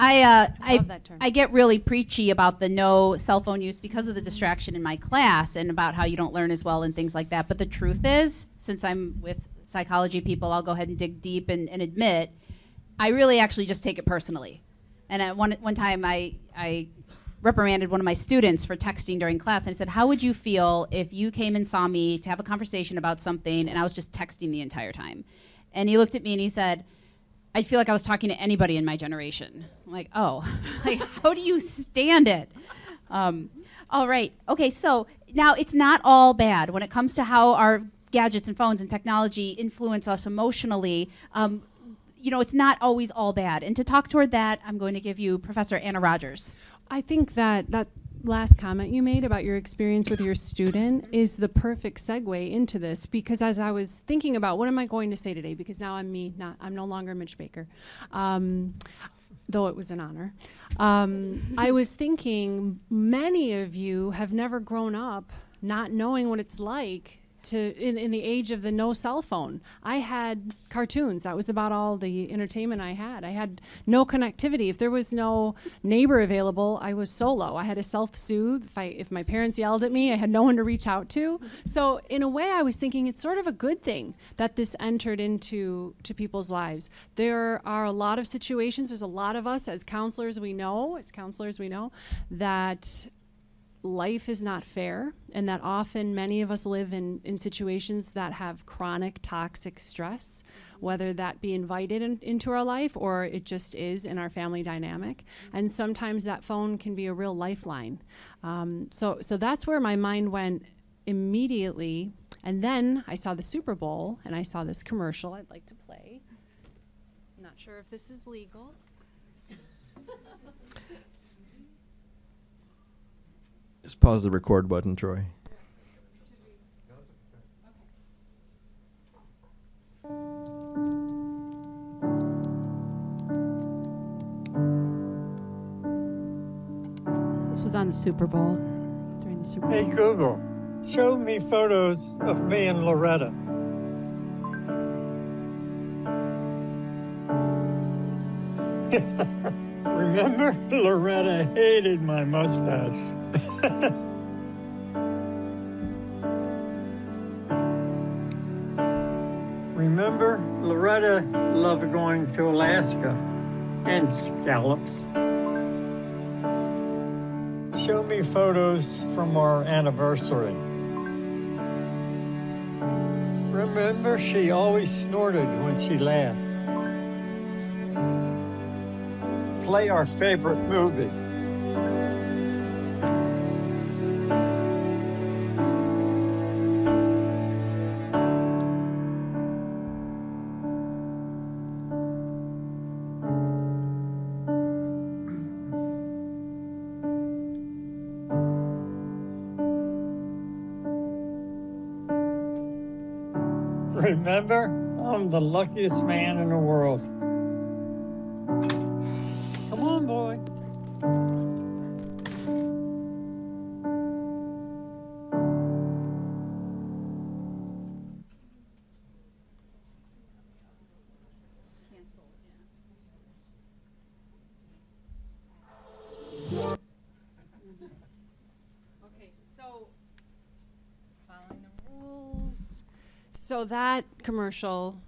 I, uh, I, Love that term. I get really preachy about the no cell phone use because of the distraction in my class and about how you don't learn as well and things like that. But the truth is, since I'm with psychology people, I'll go ahead and dig deep and, and admit I really actually just take it personally. And at one, one time I, I reprimanded one of my students for texting during class and I said, How would you feel if you came and saw me to have a conversation about something and I was just texting the entire time? And he looked at me and he said, I'd feel like I was talking to anybody in my generation. I'm like, oh, like how do you stand it? Um, all right. Okay. So now it's not all bad when it comes to how our gadgets and phones and technology influence us emotionally. Um, you know, it's not always all bad. And to talk toward that, I'm going to give you Professor Anna Rogers. I think that that last comment you made about your experience with your student is the perfect segue into this because as I was thinking about what am I going to say today, because now I'm me, not I'm no longer Mitch Baker, um, though it was an honor. Um, I was thinking many of you have never grown up not knowing what it's like to in, in the age of the no cell phone. I had cartoons. That was about all the entertainment I had. I had no connectivity. If there was no neighbor available, I was solo. I had to self-soothe. If I if my parents yelled at me, I had no one to reach out to. So in a way, I was thinking it's sort of a good thing that this entered into to people's lives. There are a lot of situations. There's a lot of us as counselors we know, as counselors we know, that life is not fair and that often many of us live in, in situations that have chronic toxic stress whether that be invited in, into our life or it just is in our family dynamic. And sometimes that phone can be a real lifeline. Um, so so that's where my mind went immediately. And then i saw the super bowl and i saw this commercial i'd like to play. I'm not sure if this is legal Just pause the record button, Troy. This was on the Super Bowl during the Super Bowl. Hey Google, show me photos of me and Loretta. Remember, Loretta hated my mustache. Remember, Loretta loved going to Alaska and scallops. Show me photos from our anniversary. Remember, she always snorted when she laughed. Play our favorite movie. Luckiest man in the world. Come on, boy. Okay, so following the rules. So that commercial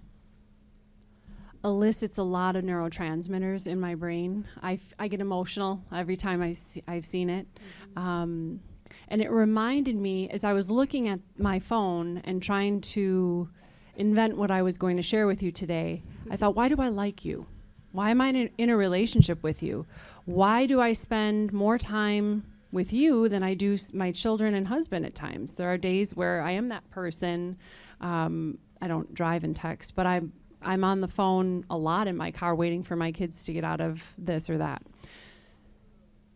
elicits a lot of neurotransmitters in my brain. I, f- I get emotional every time I see, I've seen it. Um, and it reminded me as I was looking at my phone and trying to invent what I was going to share with you today, I thought, why do I like you? Why am I in a, in a relationship with you? Why do I spend more time with you than I do s- my children and husband at times? There are days where I am that person. Um, I don't drive and text, but I'm I'm on the phone a lot in my car waiting for my kids to get out of this or that.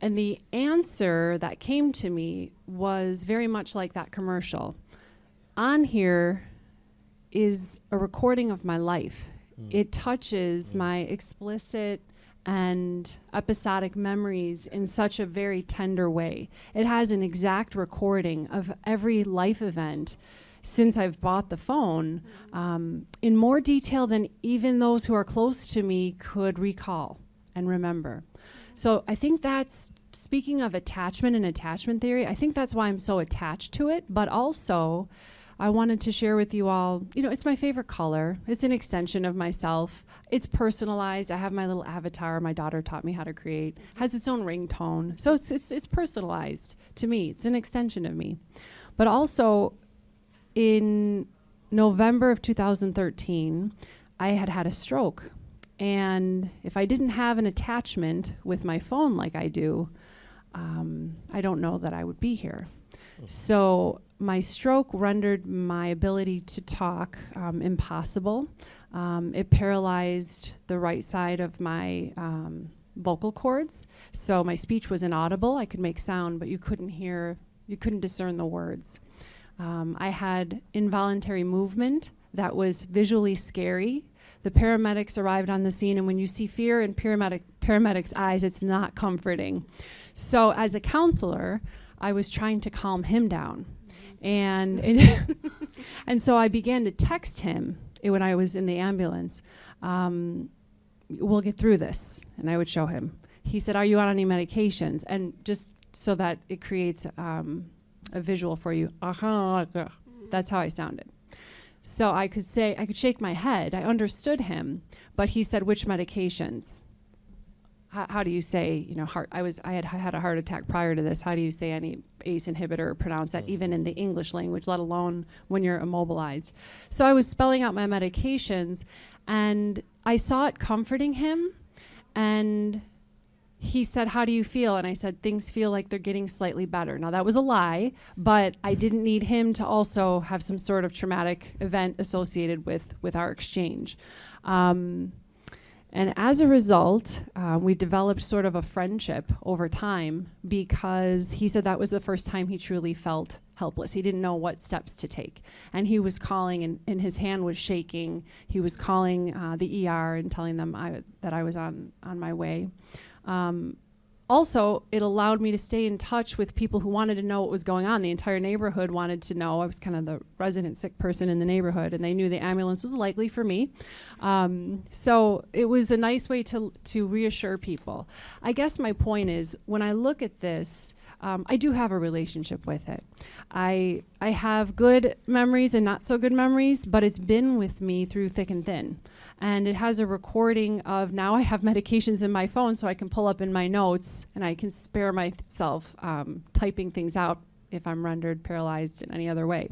and the answer that came to me was very much like that commercial. On here is a recording of my life. Mm. It touches mm. my explicit and episodic memories in such a very tender way. It has an exact recording of every life event since I've bought the phone um, in more detail than even those who are close to me could recall and remember. So I think that's speaking of attachment and attachment theory, I think that's why I'm so attached to it, but also I wanted to share with you all, you know, it's my favorite color. It's an extension of myself. It's personalized. I have my little avatar my daughter taught me how to create. Has its own ringtone. So it's it's it's personalized to me. It's an extension of me. But also in November of 2013, I had had a stroke. And if I didn't have an attachment with my phone like I do, um, I don't know that I would be here. So my stroke rendered my ability to talk um, impossible. Um, it paralyzed the right side of my um, vocal cords, so my speech was inaudible. I could make sound, but you couldn't hear, you couldn't discern the words. Um, I had involuntary movement that was visually scary. The paramedics arrived on the scene, and when you see fear in paramedic, paramedics' eyes, it's not comforting. So, as a counselor, I was trying to calm him down. And, it and so I began to text him when I was in the ambulance. Um, we'll get through this. And I would show him. He said, Are you on any medications? And just so that it creates um, a visual for you. That's how I sounded. So I could say, I could shake my head. I understood him, but he said, Which medications? How, how do you say, you know, heart? I was, I had had a heart attack prior to this. How do you say any ACE inhibitor or pronounce that mm. even in the English language, let alone when you're immobilized? So I was spelling out my medications, and I saw it comforting him, and he said, How do you feel? And I said, Things feel like they're getting slightly better. Now, that was a lie, but I didn't need him to also have some sort of traumatic event associated with, with our exchange. Um, and as a result, uh, we developed sort of a friendship over time because he said that was the first time he truly felt helpless. He didn't know what steps to take. And he was calling, and, and his hand was shaking. He was calling uh, the ER and telling them I, that I was on, on my way. Um, also, it allowed me to stay in touch with people who wanted to know what was going on. The entire neighborhood wanted to know. I was kind of the resident sick person in the neighborhood, and they knew the ambulance was likely for me. Um, so it was a nice way to to reassure people. I guess my point is, when I look at this, um, I do have a relationship with it. I I have good memories and not so good memories, but it's been with me through thick and thin and it has a recording of now I have medications in my phone so I can pull up in my notes and I can spare myself um, typing things out if I'm rendered paralyzed in any other way.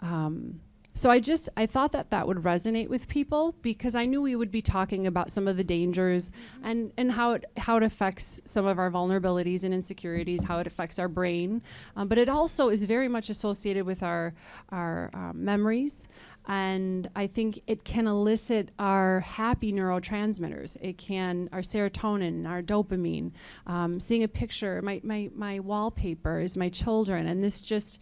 Um, so I just I thought that that would resonate with people because I knew we would be talking about some of the dangers and and how it how it affects some of our vulnerabilities and insecurities, how it affects our brain, um, but it also is very much associated with our our um, memories, and I think it can elicit our happy neurotransmitters. It can our serotonin, our dopamine. Um, seeing a picture, my, my my wallpaper is my children, and this just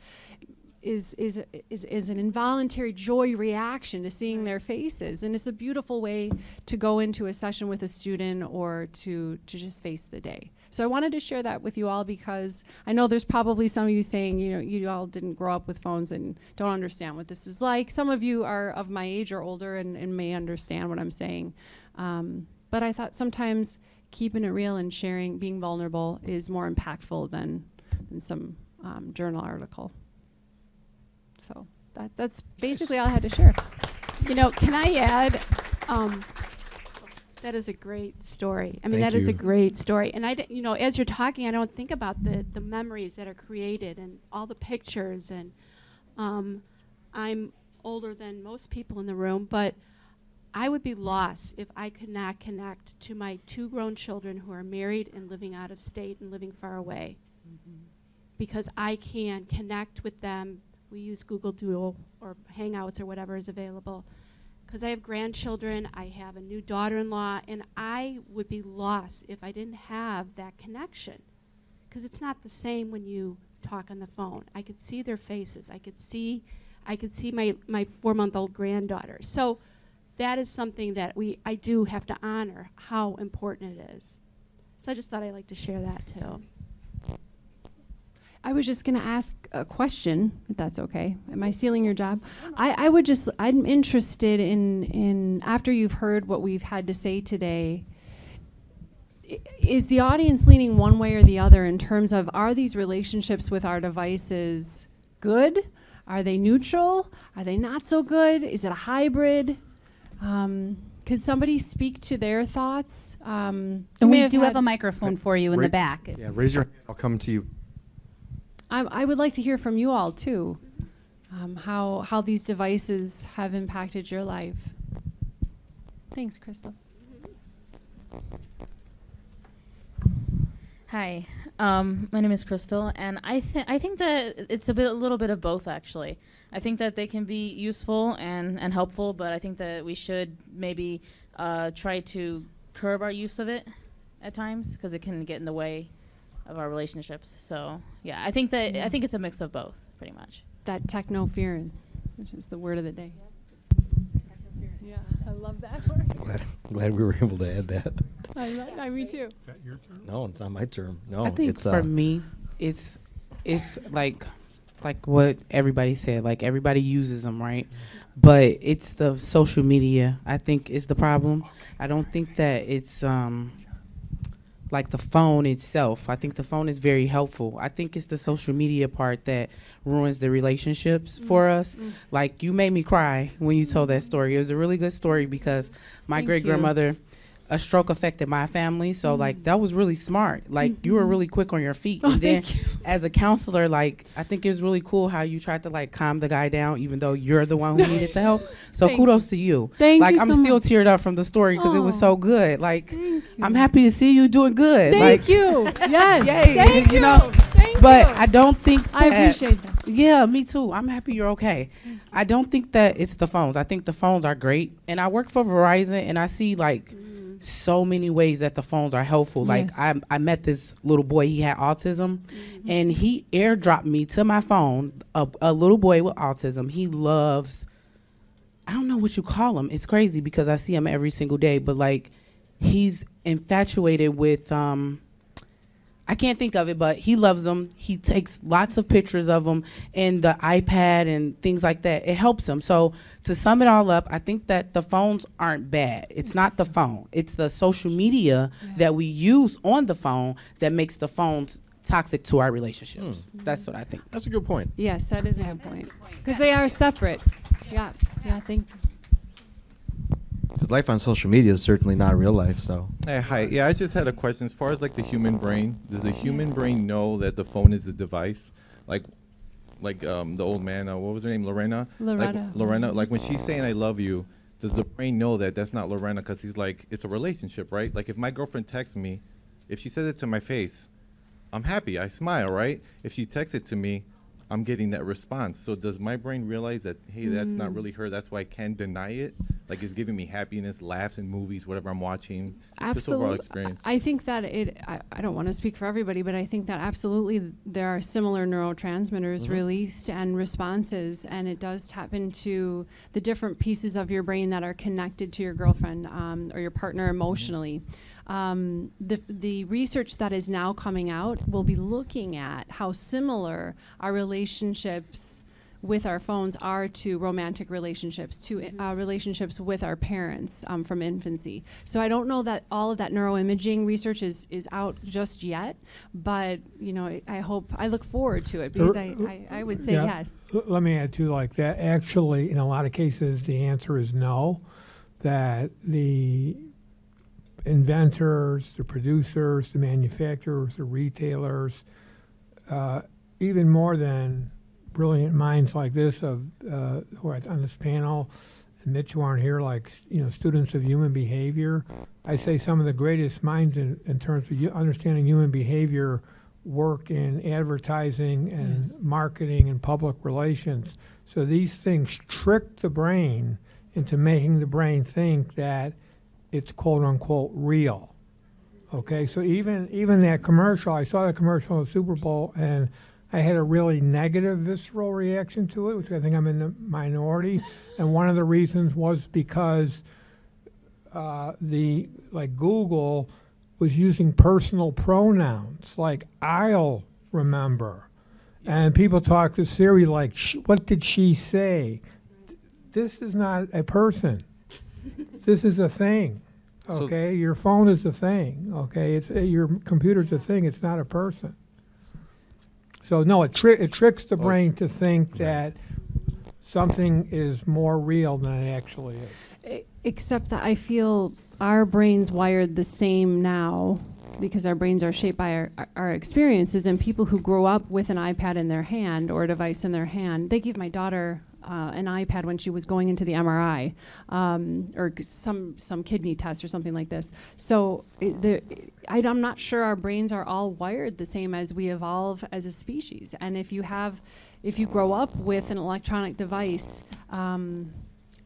is is is is an involuntary joy reaction to seeing their faces, and it's a beautiful way to go into a session with a student or to to just face the day. So I wanted to share that with you all because I know there's probably some of you saying, you know, you all didn't grow up with phones and don't understand what this is like. Some of you are of my age or older and, and may understand what I'm saying. Um, but I thought sometimes keeping it real and sharing, being vulnerable, is more impactful than, than some um, journal article. So that, that's basically all I had to share. You know, can I add? Um, that is a great story. I mean, Thank that is a great story. And I, d- you know, as you're talking, I don't think about the the memories that are created and all the pictures. And um, I'm older than most people in the room, but I would be lost if I could not connect to my two grown children who are married and living out of state and living far away. Because I can connect with them. We use Google Duo or Hangouts or whatever is available because I have grandchildren, I have a new daughter in law, and I would be lost if I didn't have that connection. because it's not the same when you talk on the phone. I could see their faces. I could see, I could see my my four month old granddaughter. So that is something that we I do have to honor how important it is. So I just thought I'd like to share that too. I was just going to ask a question, if that's okay. Am I stealing your job? I, I would just, I'm interested in, in, after you've heard what we've had to say today, i- is the audience leaning one way or the other in terms of are these relationships with our devices good? Are they neutral? Are they not so good? Is it a hybrid? Um, could somebody speak to their thoughts? Um, you And may we do have had- a microphone for you in the Right. back. Yeah, raise your hand. I'll come to you. I, I would like to hear from you all too, um, how how these devices have impacted your life. Thanks, Crystal. Hi, um, my name is Crystal, and I think I think that it's a bit, a little bit of both actually. I think that they can be useful and, and helpful, but I think that we should maybe uh, try to curb our use of it at times because it can get in the way of our relationships. So yeah, I think that I think it's a mix of both, pretty much. That technoference, which is the word of the day. Yeah, I love that word. Glad, glad we were able to add that. I, lo- I me too. Is that your turn? No, it's not my term. No, I think it's for uh, me, it's it's like like what everybody said. Like everybody uses them, right? But it's the social media. I think is the problem. I don't think that it's um like the phone itself. I think the phone is very helpful. I think it's the social media part that ruins the relationships mm-hmm. for us. Mm-hmm. Like you made me cry when you told that story. It was a really good story because my great grandmother a stroke affected my family so mm-hmm. like that was really smart like you were mm-hmm. really quick on your feet Oh, and then thank you. as a counselor like i think it was really cool how you tried to like calm the guy down even though you're the one who needed the help so Thank kudos to you Thank like you i'm so still much. teared up from the story because it was so good like i'm happy to see you doing good Thank like you. Yes. Yay, Thank you you. know, Thank but you. i don't think I appreciate that. yeah, me too. I'm happy you're okay. I don't think that it's the phones. I think the phones are great. And I work for Verizon and I see like mm-hmm. So many ways that the phones are helpful. Like Yes. I I met this little boy, he had autism and he airdropped me to my phone a, a little boy with autism. He loves I don't know what you call him. It's crazy because I see him every single day, but like he's infatuated with um I can't think of it, but he loves them. He takes lots of pictures of them and the iPad and things like that. It helps him. So to sum it all up, I think that the phones aren't bad. It's not the phone. It's the social media that we use on the phone that makes the phones toxic to our relationships. Hmm. That's what I think. that's a good point. Yes, that is a good point. Because they are separate. Yeah. Yeah. Thank you. Because life on social media is certainly not real life. So Hey, hi. Yeah, I just had a question. As far as like the human brain, does the human brain know that the phone is a device? Like, like um, the old man. Uh, what was her name? Lorena. Loretta. Like, Lorena. Like when she's saying "I love you," does the brain know that that's not Lorena? Because he's like, it's a relationship, right? Like if my girlfriend texts me, if she says it to my face, I'm happy. I smile, right? If she texts it to me, I'm getting that response. So does my brain realize that hey, that's not mm. really her? That's why I can't deny it. Like it's giving me happiness, laughs in movies, whatever I'm watching. Just Absolutely. experience. I think that it, I, I don't want to speak for everybody, but I think that absolutely there are similar neurotransmitters mm-hmm. released and responses, and it does tap into the different pieces of your brain that are connected to your girlfriend um, or your partner mm-hmm. emotionally. Um, the, the research that is now coming out will be looking at how similar our relationships with our phones are to romantic relationships, to uh, relationships with our parents um, from infancy. So I don't know that all of that neuroimaging research is, is out just yet, but you know I, I hope I look forward to it because I, I, I would say Yeah. yes. L- Let me add to like that. Actually, in a lot of cases, the answer is no. That the inventors, the producers, the manufacturers, the retailers, uh, even more than brilliant minds like this of uh, who are on this panel, and Mitch who aren't here, like you know, students of human behavior. I say some of the greatest minds in, in terms of understanding human behavior work in advertising and marketing and public relations. So these things trick the brain into making the brain think that it's quote unquote real. Okay, so even even that commercial, I saw the commercial in the Super Bowl, and I had a really negative, visceral reaction to it, which I think I'm in the minority. And one of the reasons was because uh, the like Google was using personal pronouns, like I'll remember, and people talk to Siri like, "What did she say?" This is not a person. this is a thing. So- Okay, your phone is a thing. Okay, it's uh, your computer's a thing. It's not a person. So no, it, tri- it tricks the Oh, brain to think that something is more real than it actually is. E- Except that I feel our brains wired the same now because our brains are shaped by our, our- our experiences and people who grow up with an iPad in their hand or a device in their hand. They gave my daughter uh, an iPad when she was going into the MRI um, or some some kidney test or something like this. So the, I, I'm not sure our brains are all wired the same as we evolve as a species. And if you have, if you grow up with an electronic device, um,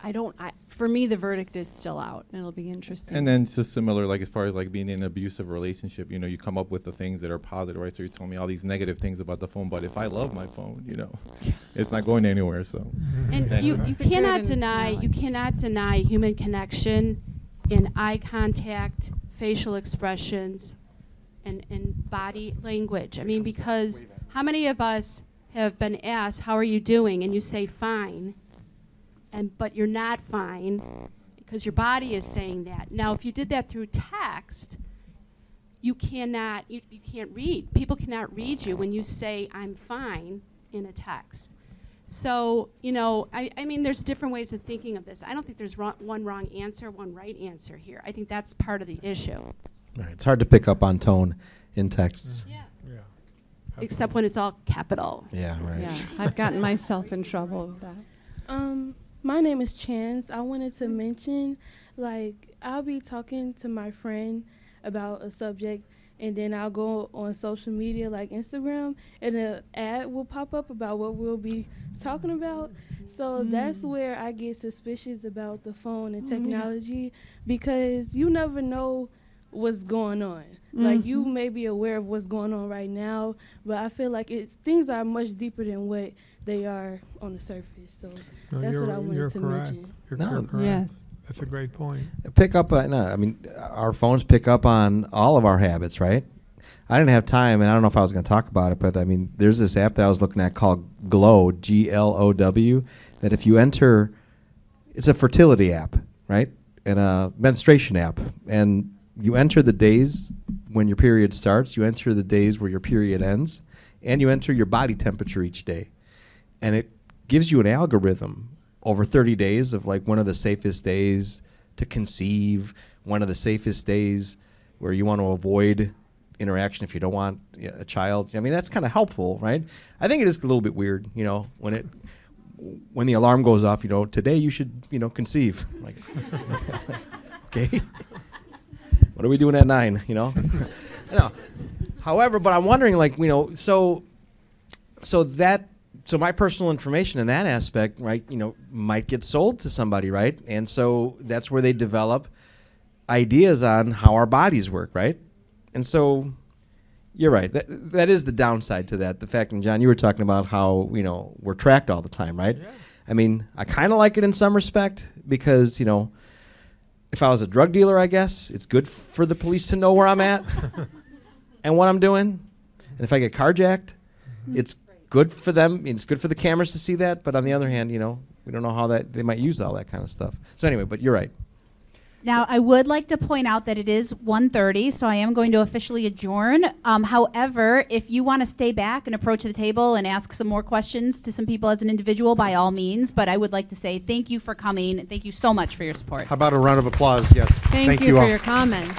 I don't. I, for me, the verdict is still out, and it'll be interesting. And then it's just similar, like as far as like being in an abusive relationship, you know, you come up with the things that are positive, right? So you're telling me all these negative things about the phone, but if I love my phone, you know, it's not going anywhere. So And you, you It's cannot deny, you cannot deny human connection in eye contact, facial expressions, and, and body language. I mean, because how many of us have been asked, how are you doing? And you say, fine, and, but you're not fine, because your body is saying that. Now, if you did that through text, you cannot, you, you can't read. People cannot read you when you say, I'm fine, in a text. So, you know, I, I mean, there's different ways of thinking of this. I don't think there's wrong, one wrong answer, one right answer here. I think that's part of the issue, Right, It's hard to pick up on tone in texts. Yeah. except when it's all capital. Yeah, right. yeah, I've gotten myself in trouble with that. Um, my name is Chance. I wanted to mm. mention, like, I'll be talking to my friend about a subject, and then I'll go on social media like Instagram, and an ad will pop up about what we'll be talking about. So that's mm. where I get suspicious about the phone and mm-hmm. technology because you never know what's going on. Like you mm-hmm. may be aware of what's going on right now, but I feel like it's things are much deeper than what they are on the surface. So No, that's what I wanted you're to correct. mention. You're, No. you're correct. Yes. That's a great point. Pick up, uh, no, I mean, our phones pick up on all of our habits, right? I didn't have time, and I don't know if I was going to talk about it, but I mean, there's this app that I was looking at called Glow, G L O W, that if you enter, it's a fertility app, right? And a menstruation app. And you enter the days when your period starts, you enter the days where your period ends, and you enter your body temperature each day. And it gives you an algorithm over 30 days of like one of the safest days to conceive, one of the safest days where you want to avoid interaction if you don't want a child. I mean, that's kind of helpful, right? I think it is a little bit weird, you know, when it when the alarm goes off, you know, today you should, you know, conceive. Like, okay, what are we doing at nine? You know, no. However, but I'm wondering, like, you know, so so that so my personal information in that aspect, right, you know, might get sold to somebody, right? And so that's where they develop ideas on how our bodies work, right? And so you're right. That, that is the downside to that. The fact, and John, you were talking about how you know we're tracked all the time, right? Yeah. I mean, I kind of like it in some respect because you know, if I was a drug dealer, I guess it's good for the police to know where I'm at and what I'm doing. And if I get carjacked, it's good for them. It's good for the cameras to see that. But on the other hand, you know, we don't know how that they might use all that kind of stuff. So anyway, but you're right. Now, I would like to point out that it is 1.30, so I am going to officially adjourn. Um, however, if you want to stay back and approach the table and ask some more questions to some people as an individual, by all means. But I would like to say thank you for coming. Thank you so much for your support. How about a round of applause? Yes. Thank, you, you for all. your comments.